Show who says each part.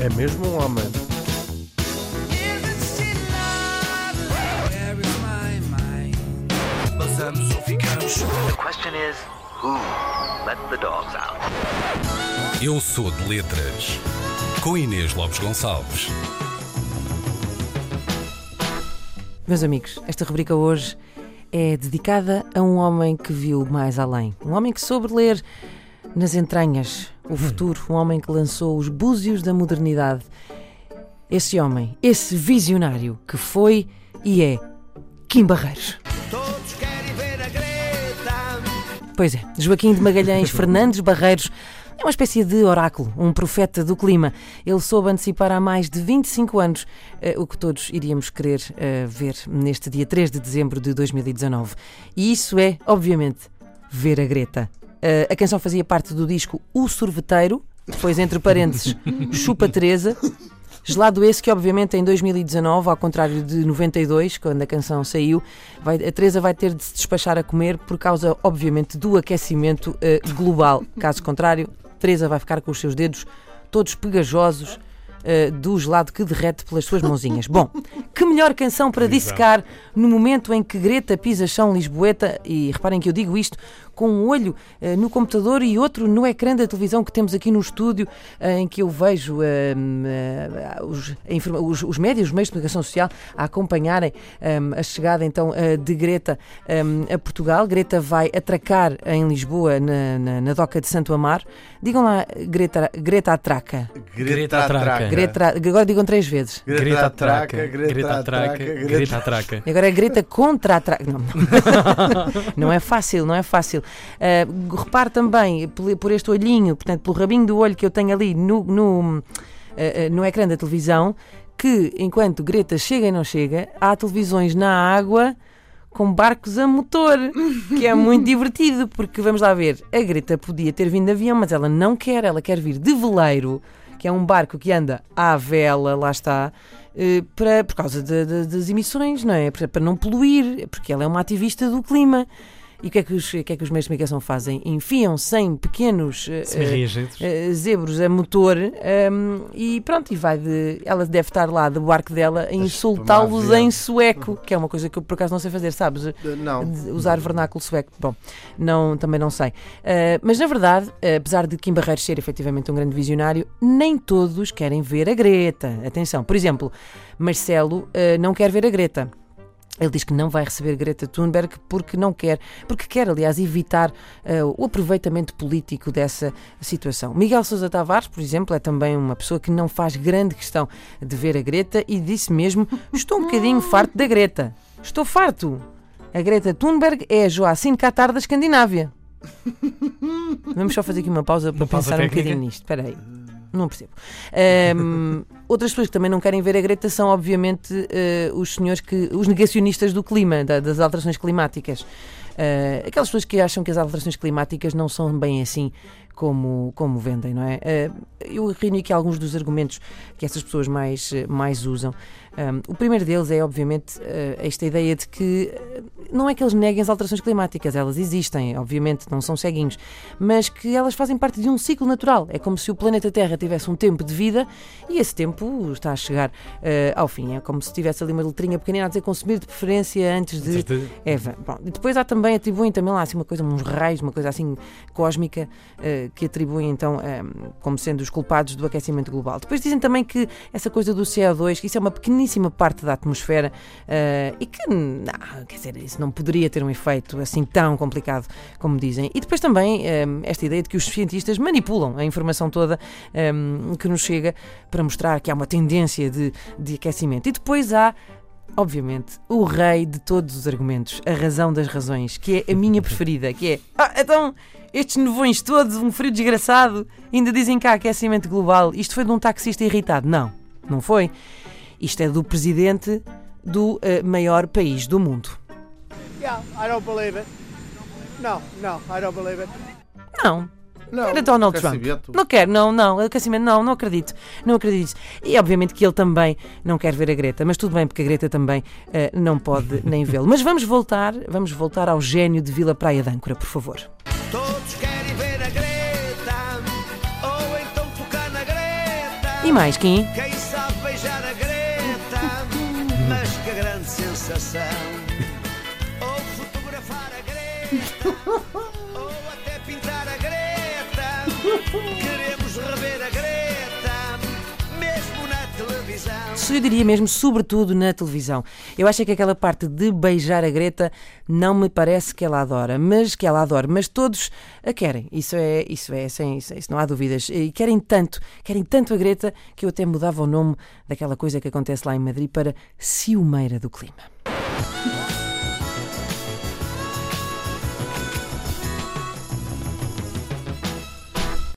Speaker 1: É mesmo um homem.
Speaker 2: Passamos ou ficamos?
Speaker 3: The question is, who let the dogs out?
Speaker 4: Eu sou de letras. Com Inês Lopes Gonçalves.
Speaker 5: Meus amigos, esta rubrica hoje é dedicada a um homem que viu mais além. Um homem que soube ler nas entranhas o futuro. Um homem que lançou os búzios da modernidade. Esse homem, esse visionário que foi e é Kim Barreiros.
Speaker 2: Todos querem ver a Greta.
Speaker 5: Pois é, Joaquim de Magalhães Fernandes Barreiros é uma espécie de oráculo, um profeta do clima. Ele soube antecipar há mais de 25 anos eh, o que todos iríamos querer eh, ver neste dia 3 de dezembro de 2019. E isso é, obviamente, ver a Greta. Eh, a canção fazia parte do disco O Sorveteiro, depois entre parênteses Chupa Teresa. Gelado esse que, obviamente, em 2019, ao contrário de 92, quando a canção saiu, vai- a Teresa vai ter de se despachar a comer por causa, obviamente, do aquecimento eh, global. Caso contrário, Teresa vai ficar com os seus dedos todos pegajosos eh, do gelado que derrete pelas suas mãozinhas. Bom, que melhor canção para dissecar no momento em que Greta pisa chão Lisboeta, e reparem que eu digo isto com um olho eh, no computador e outro no ecrã da televisão que temos aqui no estúdio, eh, em que eu vejo eh, os, os, os médios, os meios de comunicação social a acompanharem a chegada então de Greta a Portugal. Greta vai atracar em Lisboa, na, na, na doca de Santo Amaro. Digam lá, Greta, Greta atraca.
Speaker 1: Greta
Speaker 6: atraca.
Speaker 5: Greta, agora digam três vezes.
Speaker 6: Greta atraca, Greta atraca, Greta atraca.
Speaker 5: E Agora é Greta contra a tra... não. não é fácil, não é fácil. Uh, repare também, por, este olhinho, portanto, pelo rabinho do olho que eu tenho ali no, no, uh, no ecrã da televisão, que enquanto Greta chega e não chega, há televisões na água com barcos a motor, que é muito divertido, porque vamos lá ver, a Greta podia ter vindo de avião, mas ela não quer, ela quer vir de veleiro, que é um barco que anda à vela, lá está, para, por causa de- de- das emissões, não é? Para não poluir, porque ela é uma ativista do clima. E o que é que os, que é que os meios de comunicação fazem? Enfiam 100 pequenos
Speaker 6: Semi-reagentes.
Speaker 5: eh, zebros a motor ehm, e pronto, e vai de. Ela deve estar lá do barco dela a insultá-los em sueco, que é uma coisa que eu por acaso não sei fazer, sabes?
Speaker 1: Não.
Speaker 5: de usar vernáculo sueco. Bom, não, também não sei. Uh, mas na verdade, uh, apesar de Kim Barreiros ser efetivamente um grande visionário, nem todos querem ver a Greta. Atenção, por exemplo, Marcelo uh, não quer ver a Greta. Ele diz que não vai receber Greta Thunberg porque não quer, porque quer, aliás, evitar uh, o aproveitamento político dessa situação. Miguel Sousa Tavares, por exemplo, é também uma pessoa que não faz grande questão de ver a Greta e disse mesmo: Estou um bocadinho farto da Greta. Estou farto. A Greta Thunberg é a Joacine Catar da Escandinávia. Vamos só fazer aqui uma pausa para
Speaker 6: Uma pausa
Speaker 5: pensar um bocadinho nisto. Espera aí. Não percebo. Ahm, outras pessoas que também não querem ver a Greta são, obviamente, eh, os senhores que. os negacionistas do clima, da- das alterações climáticas. Eh, aquelas pessoas que acham que as alterações climáticas não são bem assim como, como vendem, não é? Eh, eu reuni aqui alguns dos argumentos que essas pessoas mais, mais usam. Um, o primeiro deles é, obviamente, esta ideia de que não é que eles neguem as alterações climáticas, elas existem, obviamente, não são ceguinhos, mas que elas fazem parte de um ciclo natural. É como se o planeta Terra tivesse um tempo de vida e esse tempo está a chegar eh, ao fim. É como se tivesse ali uma letrinha pequenina a dizer consumir de preferência antes de. Eva. Bom, e depois há também, atribuem também lá assim, uma coisa, uns raios, uma coisa assim cósmica, eh, que atribuem então eh, como sendo os culpados do aquecimento global. Depois dizem também que essa coisa do CO2, que isso é uma pequeníssima parte da atmosfera eh, e que, não, quer dizer, isso não poderia ter um efeito assim tão complicado como dizem. E depois também eh, esta ideia de que os cientistas manipulam a informação toda eh, que nos chega para mostrar que há uma tendência de, de aquecimento. E depois há obviamente, o rei de todos os argumentos, a razão das razões, que é a minha preferida, que é, ah, então, estes nevões todos, um frio desgraçado, ainda dizem que há aquecimento global. Isto foi de um taxista irritado? Não, não foi. Isto é do presidente do eh, maior país do mundo.
Speaker 7: Yeah, I don't believe it. No, no, I don't believe it.
Speaker 5: Não,
Speaker 1: Não.
Speaker 5: Era Donald Trump.
Speaker 1: aquecimento.
Speaker 5: Não quero, não, não. Aquecimento, não, não acredito. Não acredito. E obviamente que ele também não quer ver a Greta, mas tudo bem, porque a Greta também eh, não pode nem vê-lo. Mas vamos voltar, vamos voltar ao gênio de Vila Praia de Âncora, por favor.
Speaker 2: Todos querem ver a Greta, ou então tocar na Greta.
Speaker 5: E mais, Kim?
Speaker 2: Quem sabe beijar a Greta, mas que grande sensação. ou até pintar a Greta. Queremos rever a Greta, mesmo na televisão.
Speaker 5: Eu diria mesmo, sobretudo na televisão. Eu acho que aquela parte de beijar a Greta não me parece que ela adora, mas que ela adora, mas todos a querem. Isso é, isso é, sem, isso, isso não há dúvidas. E querem tanto, querem tanto a Greta que eu até mudava o nome daquela coisa que acontece lá em Madrid para Ciumeira do Clima.